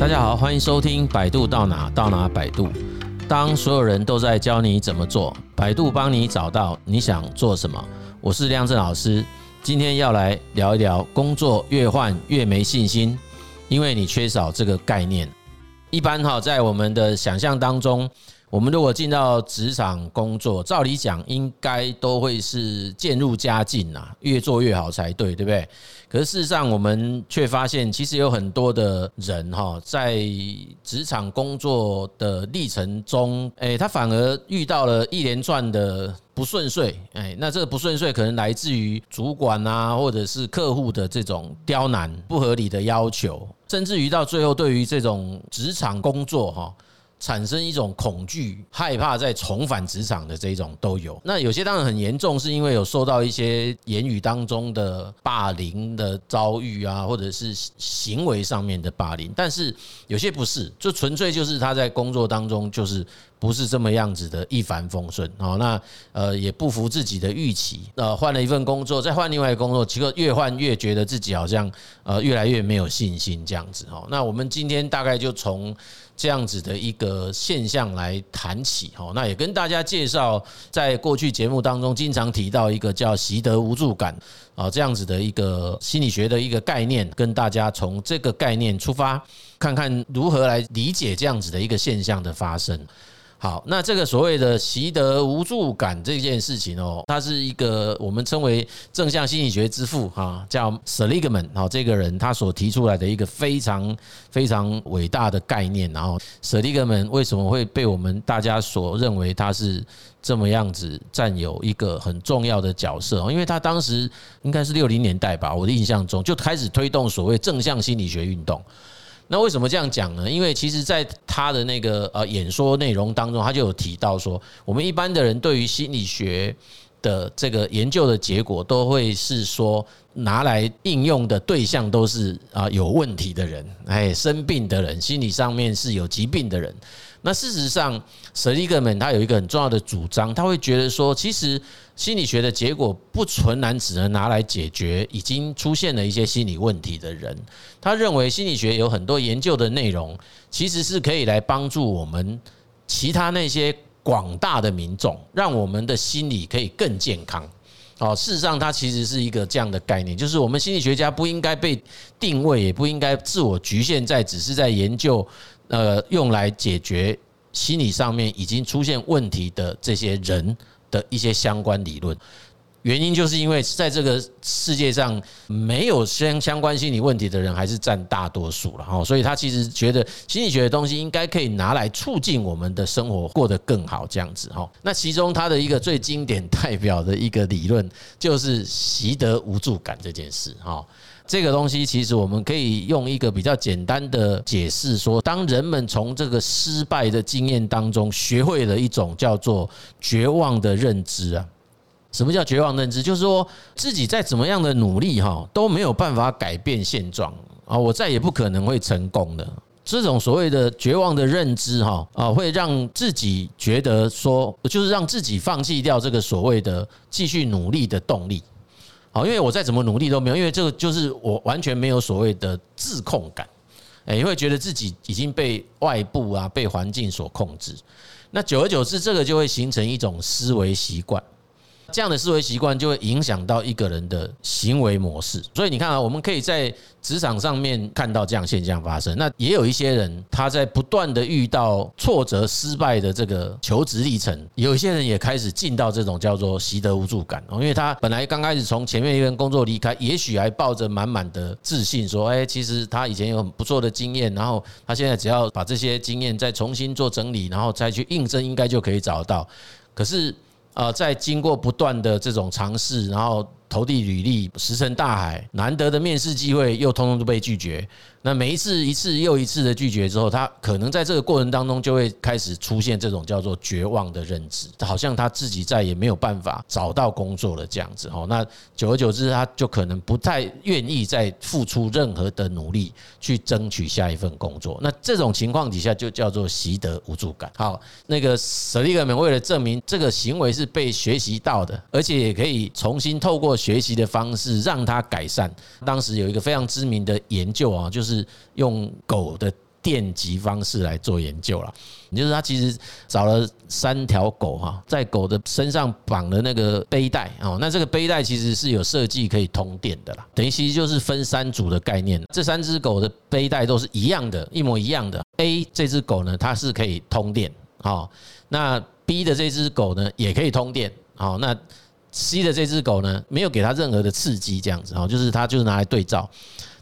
大家好，欢迎收听《百度到哪到哪百度》。当所有人都在教你怎么做，百度帮你找到你想做什么。我是亮正老师，今天要来聊一聊工作越换越没信心，因为你缺少这个概念。一般哈，在我们的想象当中，我们如果进到职场工作，照理讲应该都会是渐入佳境呐，越做越好才对，对不对？可是事实上，我们却发现，其实有很多的人哈，在职场工作的历程中，诶，他反而遇到了一连串的不顺遂，诶，那这个不顺遂可能来自于主管啊，或者是客户的这种刁难、不合理的要求，甚至于到最后，对于这种职场工作哈。产生一种恐惧、害怕再重返职场的这种都有。那有些当然很严重，是因为有受到一些言语当中的霸凌的遭遇啊，或者是行为上面的霸凌。但是有些不是，就纯粹就是他在工作当中就是不是这么样子的一帆风顺。好，那呃也不符自己的预期。呃，换了一份工作，再换另外一个工作，结果越换越觉得自己好像呃越来越没有信心这样子。好，那我们今天大概就从。这样子的一个现象来谈起，哈，那也跟大家介绍，在过去节目当中经常提到一个叫习得无助感啊，这样子的一个心理学的一个概念，跟大家从这个概念出发，看看如何来理解这样子的一个现象的发生。好，那这个所谓的习得无助感这件事情哦，他是一个我们称为正向心理学之父哈，叫 Seligman 哈，这个人他所提出来的一个非常非常伟大的概念。然后 Seligman 为什么会被我们大家所认为他是这么样子占有一个很重要的角色？因为他当时应该是六零年代吧，我的印象中就开始推动所谓正向心理学运动。那为什么这样讲呢？因为其实，在他的那个呃演说内容当中，他就有提到说，我们一般的人对于心理学的这个研究的结果，都会是说拿来应用的对象都是啊有问题的人，哎，生病的人，心理上面是有疾病的人。那事实上，Seligman 他有一个很重要的主张，他会觉得说，其实心理学的结果不纯然只能拿来解决已经出现了一些心理问题的人。他认为心理学有很多研究的内容，其实是可以来帮助我们其他那些广大的民众，让我们的心理可以更健康。哦，事实上，它其实是一个这样的概念，就是我们心理学家不应该被定位，也不应该自我局限在只是在研究。呃，用来解决心理上面已经出现问题的这些人的一些相关理论，原因就是因为在这个世界上没有相相关心理问题的人还是占大多数了哈，所以他其实觉得心理学的东西应该可以拿来促进我们的生活过得更好这样子哈。那其中他的一个最经典代表的一个理论就是习得无助感这件事哈。这个东西其实我们可以用一个比较简单的解释说，当人们从这个失败的经验当中学会了一种叫做绝望的认知啊，什么叫绝望认知？就是说自己再怎么样的努力哈都没有办法改变现状啊，我再也不可能会成功的。这种所谓的绝望的认知哈啊，会让自己觉得说，就是让自己放弃掉这个所谓的继续努力的动力。好，因为我再怎么努力都没有，因为这个就是我完全没有所谓的自控感，诶，会觉得自己已经被外部啊、被环境所控制，那久而久之，这个就会形成一种思维习惯。这样的思维习惯就会影响到一个人的行为模式，所以你看啊，我们可以在职场上面看到这样现象发生。那也有一些人他在不断的遇到挫折、失败的这个求职历程，有一些人也开始进到这种叫做习得无助感哦，因为他本来刚开始从前面一份工作离开，也许还抱着满满的自信，说：“哎，其实他以前有很不错的经验，然后他现在只要把这些经验再重新做整理，然后再去应征，应该就可以找到。”可是。呃，在经过不断的这种尝试，然后。投递履历，石沉大海，难得的面试机会又通通都被拒绝。那每一次一次又一次的拒绝之后，他可能在这个过程当中就会开始出现这种叫做绝望的认知，好像他自己再也没有办法找到工作了这样子。哦，那久而久之，他就可能不太愿意再付出任何的努力去争取下一份工作。那这种情况底下就叫做习得无助感。好，那个舍利格们为了证明这个行为是被学习到的，而且也可以重新透过。学习的方式让它改善。当时有一个非常知名的研究啊，就是用狗的电极方式来做研究了。也就是他其实找了三条狗哈，在狗的身上绑了那个背带哦，那这个背带其实是有设计可以通电的啦，等于其实就是分三组的概念。这三只狗的背带都是一样的，一模一样的。A 这只狗呢，它是可以通电好，那 B 的这只狗呢也可以通电好，那 C 的这只狗呢没有给它任何的刺激，这样子哦，就是它就是拿来对照。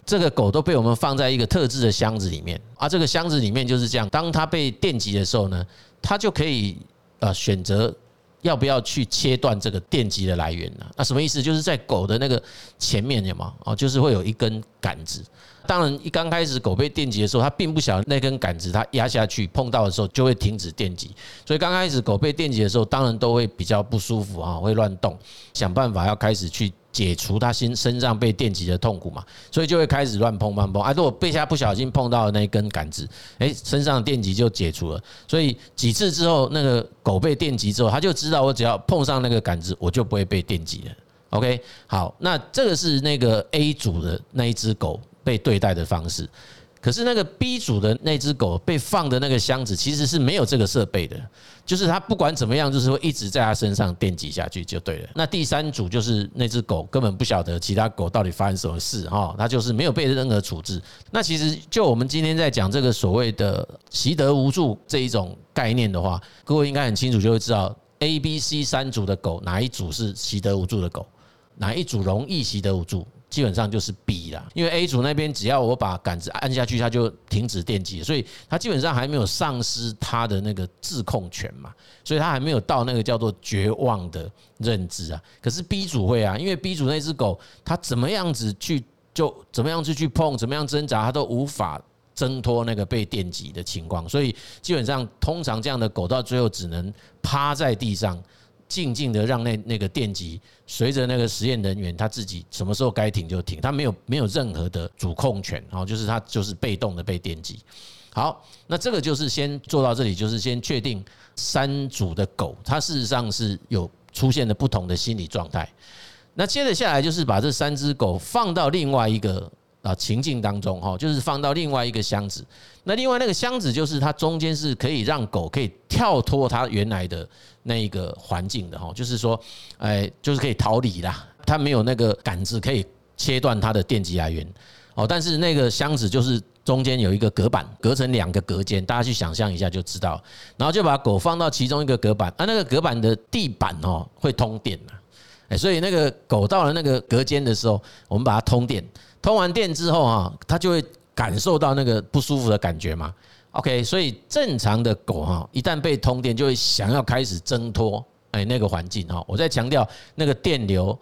这个狗都被我们放在一个特制的箱子里面啊，这个箱子里面就是这样。当它被电击的时候呢，它就可以呃选择要不要去切断这个电极的来源呢？那什么意思？就是在狗的那个前面有吗？哦，就是会有一根杆子。当然，一刚开始狗被电击的时候，它并不晓得那根杆子它压下去碰到的时候就会停止电击。所以刚开始狗被电击的时候，当然都会比较不舒服啊，会乱动，想办法要开始去。解除他心身上被电击的痛苦嘛，所以就会开始乱碰乱碰啊！如果被下不小心碰到了那一根杆子，哎，身上的电击就解除了。所以几次之后，那个狗被电击之后，他就知道我只要碰上那个杆子，我就不会被电击了。OK，好，那这个是那个 A 组的那一只狗被对待的方式。可是那个 B 组的那只狗被放的那个箱子其实是没有这个设备的，就是它不管怎么样，就是会一直在它身上电击下去就对了。那第三组就是那只狗根本不晓得其他狗到底发生什么事哈，它就是没有被任何处置。那其实就我们今天在讲这个所谓的习得无助这一种概念的话，各位应该很清楚就会知道 A、B、C 三组的狗哪一组是习得无助的狗，哪一组容易习得无助。基本上就是 B 啦，因为 A 组那边只要我把杆子按下去，它就停止电击，所以它基本上还没有丧失它的那个自控权嘛，所以它还没有到那个叫做绝望的认知啊。可是 B 组会啊，因为 B 组那只狗，它怎么样子去就怎么样子去碰，怎么样挣扎，它都无法挣脱那个被电击的情况，所以基本上通常这样的狗到最后只能趴在地上。静静的让那那个电击随着那个实验人员他自己什么时候该停就停，他没有没有任何的主控权，然后就是他就是被动的被电击。好，那这个就是先做到这里，就是先确定三组的狗，它事实上是有出现了不同的心理状态。那接着下来就是把这三只狗放到另外一个。啊，情境当中哈，就是放到另外一个箱子。那另外那个箱子就是它中间是可以让狗可以跳脱它原来的那一个环境的哈，就是说，哎，就是可以逃离啦。它没有那个杆子可以切断它的电击来源哦。但是那个箱子就是中间有一个隔板，隔成两个隔间，大家去想象一下就知道。然后就把狗放到其中一个隔板，啊，那个隔板的地板哦会通电的，哎，所以那个狗到了那个隔间的时候，我们把它通电。通完电之后哈，它就会感受到那个不舒服的感觉嘛。OK，所以正常的狗哈，一旦被通电，就会想要开始挣脱哎那个环境哈。我在强调那个电流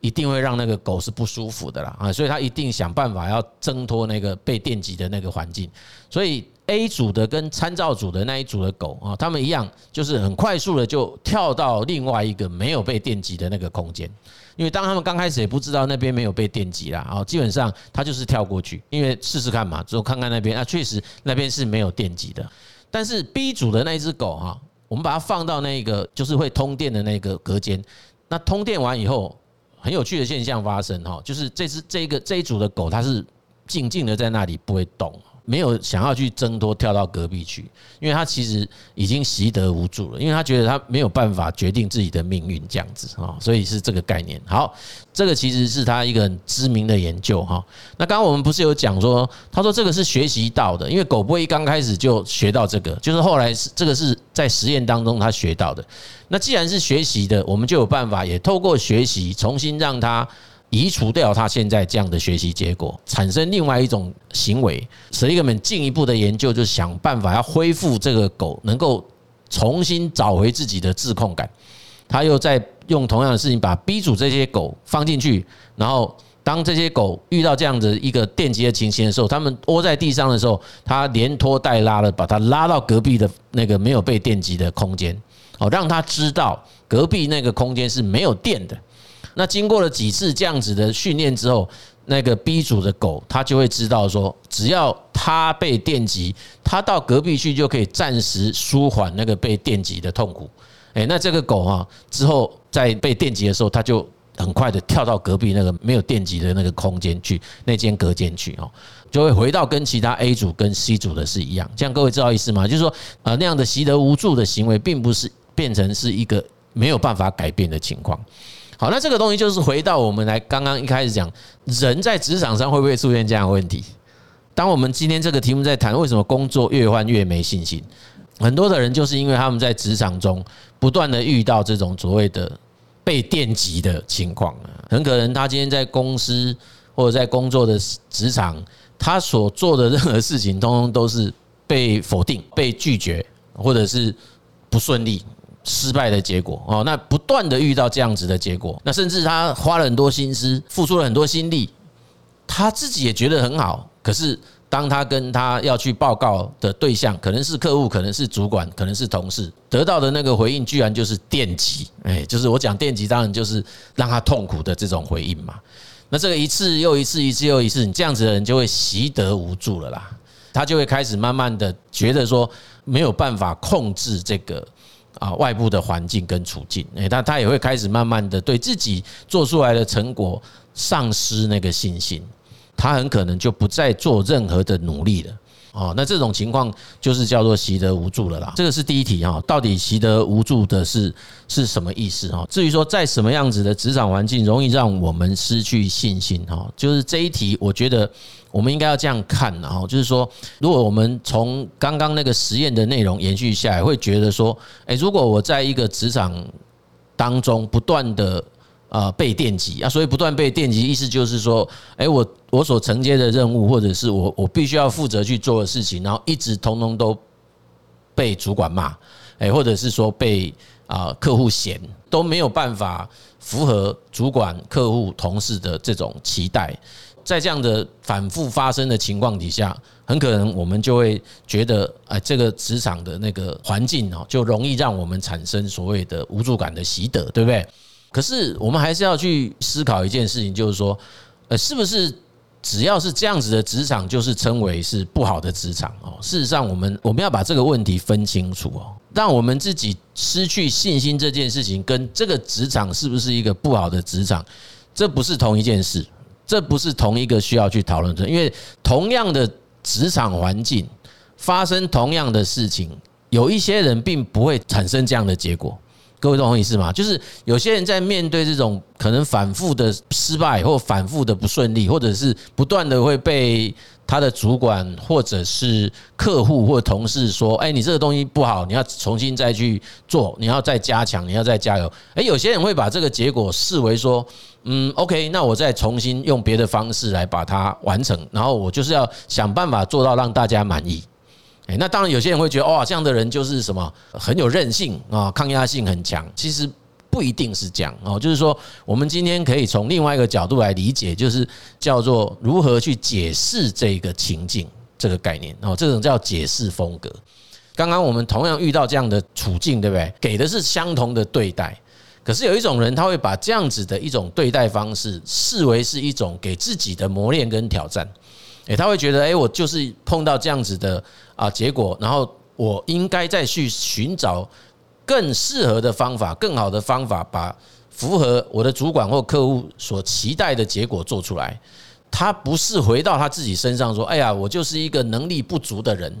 一定会让那个狗是不舒服的啦啊，所以它一定想办法要挣脱那个被电击的那个环境。所以 A 组的跟参照组的那一组的狗啊，它们一样，就是很快速的就跳到另外一个没有被电击的那个空间。因为当他们刚开始也不知道那边没有被电击啦，啊，基本上他就是跳过去，因为试试看嘛，之后看看那边啊，确实那边是没有电击的。但是 B 组的那只狗哈，我们把它放到那个就是会通电的那个隔间，那通电完以后，很有趣的现象发生哈，就是这只这个这一组的狗它是静静的在那里不会动。没有想要去挣脱跳到隔壁去，因为他其实已经习得无助了，因为他觉得他没有办法决定自己的命运这样子啊，所以是这个概念。好，这个其实是他一个很知名的研究哈。那刚刚我们不是有讲说，他说这个是学习到的，因为狗不会一刚开始就学到这个，就是后来是这个是在实验当中他学到的。那既然是学习的，我们就有办法也透过学习重新让他。移除掉他现在这样的学习结果，产生另外一种行为。Seligman 进一步的研究，就是想办法要恢复这个狗能够重新找回自己的自控感。他又在用同样的事情，把 B 组这些狗放进去，然后当这些狗遇到这样的一个电击的情形的时候，他们窝在地上的时候，他连拖带拉的把它拉到隔壁的那个没有被电击的空间，哦，让他知道隔壁那个空间是没有电的。那经过了几次这样子的训练之后，那个 B 组的狗，它就会知道说，只要它被电击，它到隔壁去就可以暂时舒缓那个被电击的痛苦。诶，那这个狗哈，之后在被电击的时候，它就很快的跳到隔壁那个没有电击的那个空间去，那间隔间去哦，就会回到跟其他 A 组跟 C 组的是一样。这样各位知道意思吗？就是说，呃，那样的习得无助的行为，并不是变成是一个没有办法改变的情况。好，那这个东西就是回到我们来刚刚一开始讲，人在职场上会不会出现这样的问题？当我们今天这个题目在谈为什么工作越换越没信心，很多的人就是因为他们在职场中不断的遇到这种所谓的被电击的情况，很可能他今天在公司或者在工作的职场，他所做的任何事情，通通都是被否定、被拒绝，或者是不顺利。失败的结果哦，那不断的遇到这样子的结果，那甚至他花了很多心思，付出了很多心力，他自己也觉得很好。可是当他跟他要去报告的对象，可能是客户，可能是主管，可能是同事，得到的那个回应，居然就是电击。哎，就是我讲电击，当然就是让他痛苦的这种回应嘛。那这个一次又一次，一次又一次，你这样子的人就会习得无助了啦。他就会开始慢慢的觉得说没有办法控制这个。啊，外部的环境跟处境，诶，他他也会开始慢慢的对自己做出来的成果丧失那个信心，他很可能就不再做任何的努力了。哦，那这种情况就是叫做习得无助了啦。这个是第一题哈，到底习得无助的是是什么意思哈？至于说在什么样子的职场环境容易让我们失去信心哈，就是这一题，我觉得我们应该要这样看哈，就是说，如果我们从刚刚那个实验的内容延续下来，会觉得说，诶，如果我在一个职场当中不断的。啊，被电击啊，所以不断被电击，意思就是说，诶，我我所承接的任务，或者是我我必须要负责去做的事情，然后一直通通都被主管骂，诶，或者是说被啊客户嫌，都没有办法符合主管、客户、同事的这种期待，在这样的反复发生的情况底下，很可能我们就会觉得，哎，这个职场的那个环境哦，就容易让我们产生所谓的无助感的习得，对不对？可是我们还是要去思考一件事情，就是说，呃，是不是只要是这样子的职场，就是称为是不好的职场哦？事实上，我们我们要把这个问题分清楚哦。让我们自己失去信心这件事情，跟这个职场是不是一个不好的职场，这不是同一件事，这不是同一个需要去讨论的。因为同样的职场环境发生同样的事情，有一些人并不会产生这样的结果。各位懂我意思吗？就是有些人在面对这种可能反复的失败，或反复的不顺利，或者是不断的会被他的主管，或者是客户或同事说：“哎，你这个东西不好，你要重新再去做，你要再加强，你要再加油。”哎，有些人会把这个结果视为说：“嗯，OK，那我再重新用别的方式来把它完成，然后我就是要想办法做到让大家满意。”那当然，有些人会觉得，哇，这样的人就是什么很有韧性啊，抗压性很强。其实不一定是这样哦，就是说，我们今天可以从另外一个角度来理解，就是叫做如何去解释这个情境这个概念哦，这种叫解释风格。刚刚我们同样遇到这样的处境，对不对？给的是相同的对待，可是有一种人他会把这样子的一种对待方式视为是一种给自己的磨练跟挑战。诶，他会觉得，诶，我就是碰到这样子的啊结果，然后我应该再去寻找更适合的方法、更好的方法，把符合我的主管或客户所期待的结果做出来。他不是回到他自己身上说，哎呀，我就是一个能力不足的人。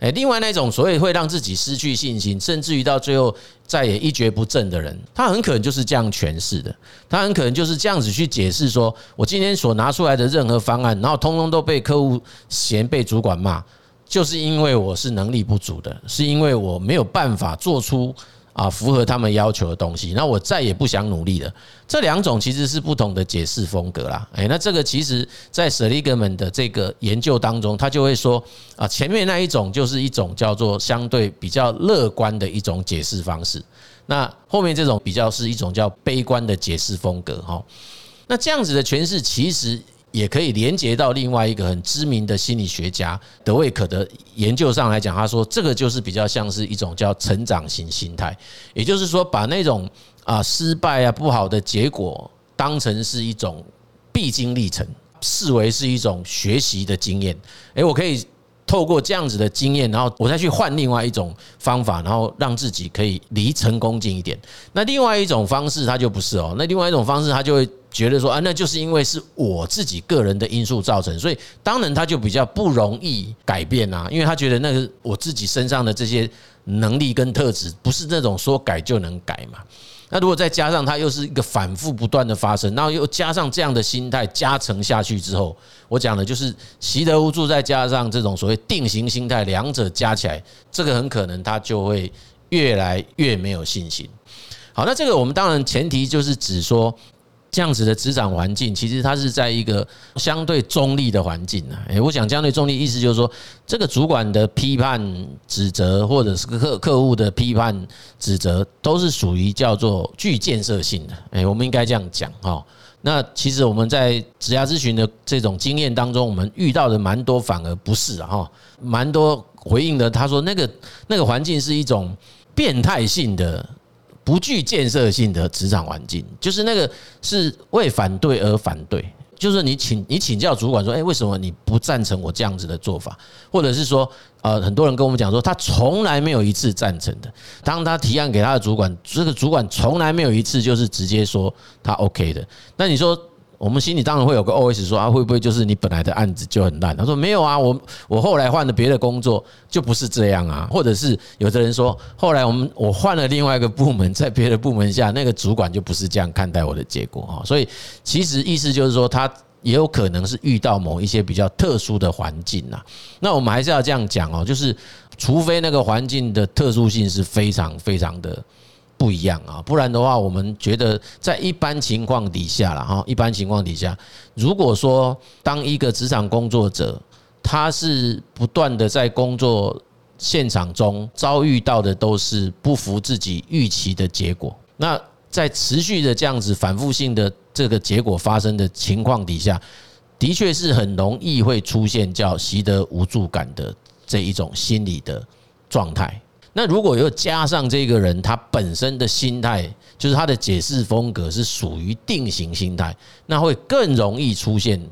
诶，另外那种所谓会让自己失去信心，甚至于到最后再也一蹶不振的人，他很可能就是这样诠释的。他很可能就是这样子去解释说，我今天所拿出来的任何方案，然后通通都被客户嫌，被主管骂，就是因为我是能力不足的，是因为我没有办法做出。啊，符合他们要求的东西，那我再也不想努力了。这两种其实是不同的解释风格啦。诶，那这个其实，在 Seligman 的这个研究当中，他就会说啊，前面那一种就是一种叫做相对比较乐观的一种解释方式，那后面这种比较是一种叫悲观的解释风格哈。那这样子的诠释其实。也可以连接到另外一个很知名的心理学家德维克的研究上来讲，他说这个就是比较像是一种叫成长型心态，也就是说把那种啊失败啊不好的结果当成是一种必经历程，视为是一种学习的经验。诶，我可以透过这样子的经验，然后我再去换另外一种方法，然后让自己可以离成功近一点。那另外一种方式，他就不是哦。那另外一种方式，他就会觉得说啊，那就是因为是我自己个人的因素造成，所以当然他就比较不容易改变啊，因为他觉得那个我自己身上的这些能力跟特质，不是那种说改就能改嘛。那如果再加上它又是一个反复不断的发生，然后又加上这样的心态加成下去之后，我讲的就是习得无助，再加上这种所谓定型心态，两者加起来，这个很可能他就会越来越没有信心。好，那这个我们当然前提就是指说。这样子的职场环境，其实它是在一个相对中立的环境啊。诶，我想相对中立意思就是说，这个主管的批判指责，或者是客客户的批判指责，都是属于叫做具建设性的。诶，我们应该这样讲哈。那其实我们在职涯咨询的这种经验当中，我们遇到的蛮多，反而不是哈，蛮多回应的。他说那个那个环境是一种变态性的。不具建设性的职场环境，就是那个是为反对而反对。就是你请你请教主管说，诶，为什么你不赞成我这样子的做法？或者是说，呃，很多人跟我们讲说，他从来没有一次赞成的。当他提案给他的主管，这个主管从来没有一次就是直接说他 OK 的。那你说？我们心里当然会有个 OS 说啊，会不会就是你本来的案子就很烂？他说没有啊，我我后来换了别的工作就不是这样啊，或者是有的人说，后来我们我换了另外一个部门，在别的部门下，那个主管就不是这样看待我的结果啊。所以其实意思就是说，他也有可能是遇到某一些比较特殊的环境呐。那我们还是要这样讲哦，就是除非那个环境的特殊性是非常非常的。不一样啊，不然的话，我们觉得在一般情况底下了哈，一般情况底下，如果说当一个职场工作者，他是不断的在工作现场中遭遇到的都是不符自己预期的结果，那在持续的这样子反复性的这个结果发生的情况底下，的确是很容易会出现叫习得无助感的这一种心理的状态。那如果又加上这个人他本身的心态，就是他的解释风格是属于定型心态，那会更容易出现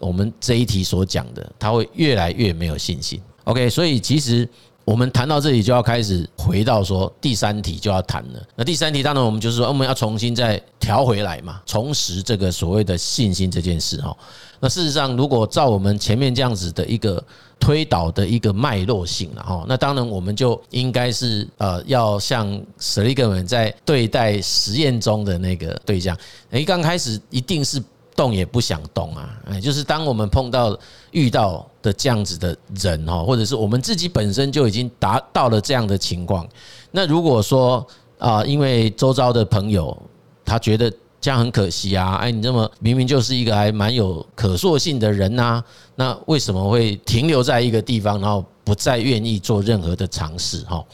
我们这一题所讲的，他会越来越没有信心。OK，所以其实我们谈到这里就要开始回到说第三题就要谈了。那第三题当然我们就是说我们要重新再调回来嘛，重拾这个所谓的信心这件事哈。那事实上，如果照我们前面这样子的一个推导的一个脉络性了哈，那当然我们就应该是呃要像舍利格们在对待实验中的那个对象，诶，刚开始一定是动也不想动啊，哎，就是当我们碰到遇到的这样子的人哈，或者是我们自己本身就已经达到了这样的情况，那如果说啊，因为周遭的朋友他觉得。这样很可惜啊！哎，你这么明明就是一个还蛮有可塑性的人呐，那为什么会停留在一个地方，然后不再愿意做任何的尝试？哈，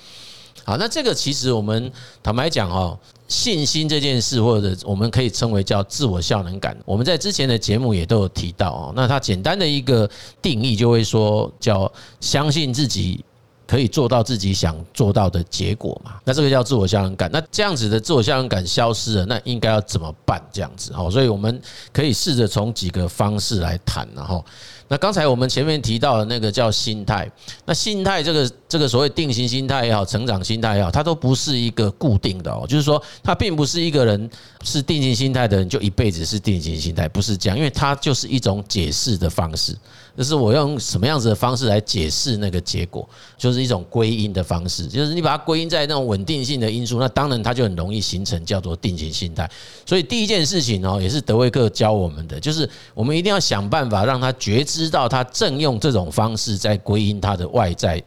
好，那这个其实我们坦白讲哈，信心这件事，或者我们可以称为叫自我效能感，我们在之前的节目也都有提到哦。那它简单的一个定义就会说，叫相信自己。可以做到自己想做到的结果嘛？那这个叫自我效能感。那这样子的自我效能感消失了，那应该要怎么办？这样子哈，所以我们可以试着从几个方式来谈，然后。那刚才我们前面提到的那个叫心态，那心态这个这个所谓定型心态也好，成长心态也好，它都不是一个固定的哦，就是说它并不是一个人是定型心态的人就一辈子是定型心态，不是这样，因为它就是一种解释的方式，就是我用什么样子的方式来解释那个结果，就是一种归因的方式，就是你把它归因在那种稳定性的因素，那当然它就很容易形成叫做定型心态。所以第一件事情哦，也是德威克教我们的，就是我们一定要想办法让他觉知。到他正用这种方式在归因他的外在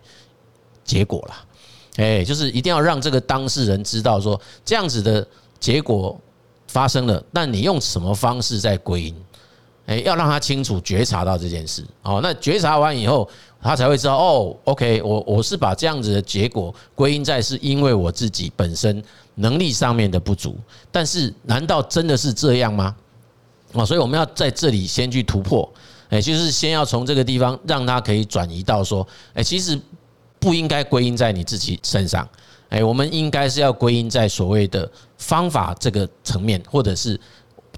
结果了，哎，就是一定要让这个当事人知道说这样子的结果发生了，但你用什么方式在归因？哎，要让他清楚觉察到这件事。哦，那觉察完以后，他才会知道哦，OK，我我是把这样子的结果归因在是因为我自己本身能力上面的不足。但是，难道真的是这样吗？哦，所以我们要在这里先去突破。哎，就是先要从这个地方让他可以转移到说，哎，其实不应该归因在你自己身上，哎，我们应该是要归因在所谓的方法这个层面，或者是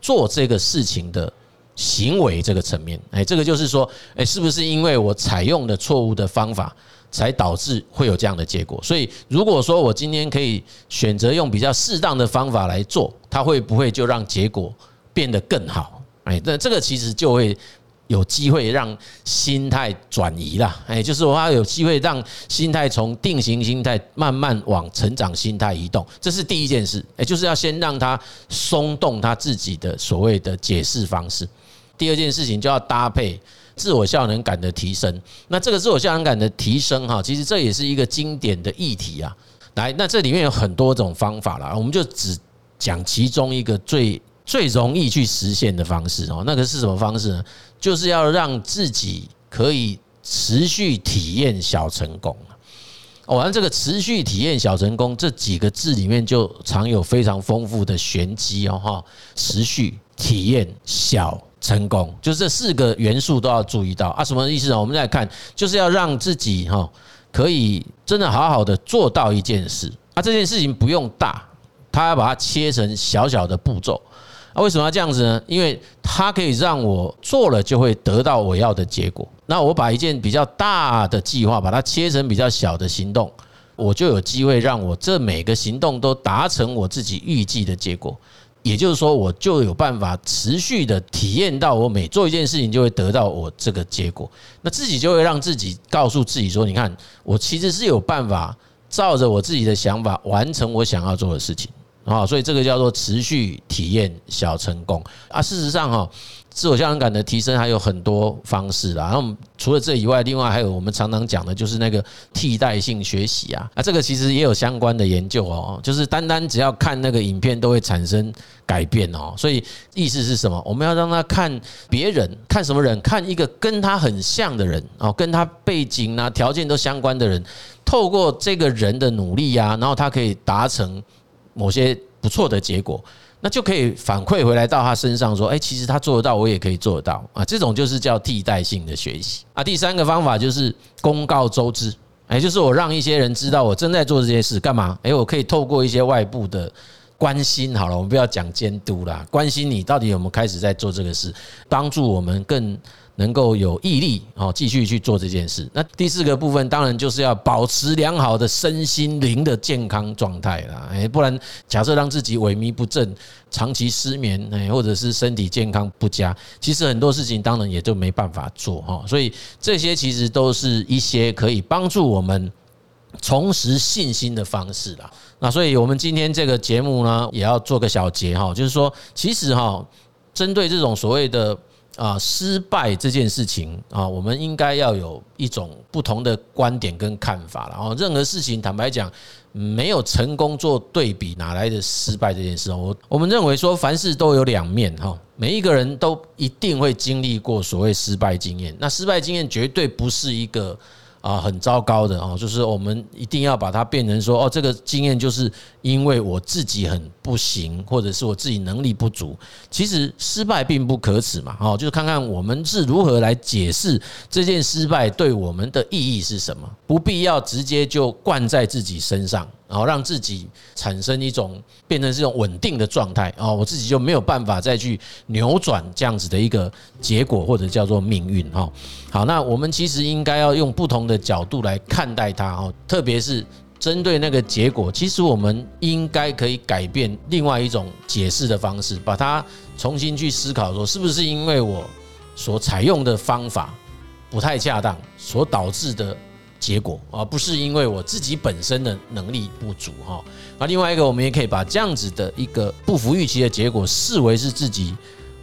做这个事情的行为这个层面。哎，这个就是说，哎，是不是因为我采用的错误的方法，才导致会有这样的结果？所以，如果说我今天可以选择用比较适当的方法来做，它会不会就让结果变得更好？哎，那这个其实就会。有机会让心态转移了，哎，就是我要有机会让心态从定型心态慢慢往成长心态移动，这是第一件事，哎，就是要先让他松动他自己的所谓的解释方式。第二件事情就要搭配自我效能感的提升。那这个自我效能感的提升，哈，其实这也是一个经典的议题啊。来，那这里面有很多种方法啦，我们就只讲其中一个最。最容易去实现的方式哦，那个是什么方式呢？就是要让自己可以持续体验小成功。哦，完这个持续体验小成功这几个字里面就藏有非常丰富的玄机哦哈。持续体验小成功，就是这四个元素都要注意到啊。什么意思呢？我们来看，就是要让自己哈可以真的好好的做到一件事啊。这件事情不用大，他要把它切成小小的步骤。那为什么要这样子呢？因为它可以让我做了就会得到我要的结果。那我把一件比较大的计划，把它切成比较小的行动，我就有机会让我这每个行动都达成我自己预计的结果。也就是说，我就有办法持续的体验到，我每做一件事情就会得到我这个结果。那自己就会让自己告诉自己说：“你看，我其实是有办法照着我自己的想法完成我想要做的事情。”啊，所以这个叫做持续体验小成功啊。事实上，哈，自我效能感的提升还有很多方式啦。然后除了这以外，另外还有我们常常讲的就是那个替代性学习啊。啊，这个其实也有相关的研究哦。就是单单只要看那个影片都会产生改变哦。所以意思是什么？我们要让他看别人，看什么人？看一个跟他很像的人哦，跟他背景啊、条件都相关的人，透过这个人的努力呀，然后他可以达成。某些不错的结果，那就可以反馈回来到他身上，说：“哎，其实他做得到，我也可以做得到啊。”这种就是叫替代性的学习啊。第三个方法就是公告周知，哎，就是我让一些人知道我正在做这件事，干嘛？哎，我可以透过一些外部的关心，好了，我们不要讲监督啦，关心你到底有没有开始在做这个事，帮助我们更。能够有毅力好，继续去做这件事。那第四个部分当然就是要保持良好的身心灵的健康状态啦。哎，不然假设让自己萎靡不振、长期失眠，哎，或者是身体健康不佳，其实很多事情当然也就没办法做哈。所以这些其实都是一些可以帮助我们重拾信心的方式啦。那所以我们今天这个节目呢，也要做个小结哈，就是说，其实哈，针对这种所谓的。啊，失败这件事情啊，我们应该要有一种不同的观点跟看法了。然后，任何事情，坦白讲，没有成功做对比，哪来的失败这件事？我我们认为说，凡事都有两面哈，每一个人都一定会经历过所谓失败经验。那失败经验绝对不是一个。啊，很糟糕的哦，就是我们一定要把它变成说，哦，这个经验就是因为我自己很不行，或者是我自己能力不足。其实失败并不可耻嘛，哦，就是看看我们是如何来解释这件失败对我们的意义是什么，不必要直接就灌在自己身上。然后让自己产生一种变成这种稳定的状态啊，我自己就没有办法再去扭转这样子的一个结果或者叫做命运哈。好，那我们其实应该要用不同的角度来看待它哦，特别是针对那个结果，其实我们应该可以改变另外一种解释的方式，把它重新去思考说，是不是因为我所采用的方法不太恰当所导致的。结果而不是因为我自己本身的能力不足哈。那另外一个，我们也可以把这样子的一个不符预期的结果视为是自己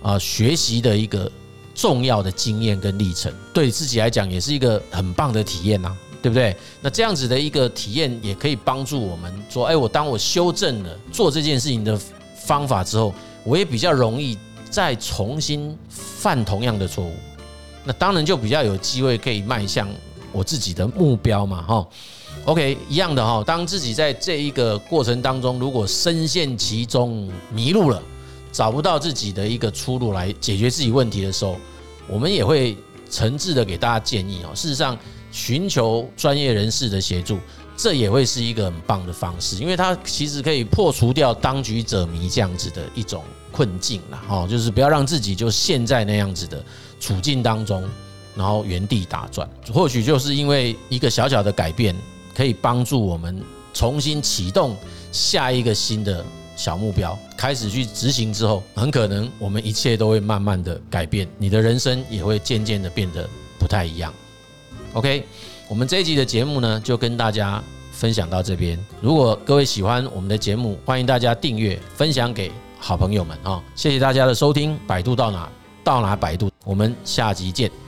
啊学习的一个重要的经验跟历程，对自己来讲也是一个很棒的体验呐，对不对？那这样子的一个体验也可以帮助我们说，哎，我当我修正了做这件事情的方法之后，我也比较容易再重新犯同样的错误，那当然就比较有机会可以迈向。我自己的目标嘛，哈，OK，一样的哈。当自己在这一个过程当中，如果深陷其中迷路了，找不到自己的一个出路来解决自己问题的时候，我们也会诚挚的给大家建议哦。事实上，寻求专业人士的协助，这也会是一个很棒的方式，因为它其实可以破除掉当局者迷这样子的一种困境了哦，就是不要让自己就陷在那样子的处境当中，然后原地打转。或许就是因为一个小小的改变，可以帮助我们重新启动下一个新的小目标，开始去执行之后，很可能我们一切都会慢慢的改变，你的人生也会渐渐的变得不太一样。OK，我们这一集的节目呢，就跟大家分享到这边。如果各位喜欢我们的节目，欢迎大家订阅、分享给好朋友们啊！谢谢大家的收听，百度到哪到哪百度，我们下集见。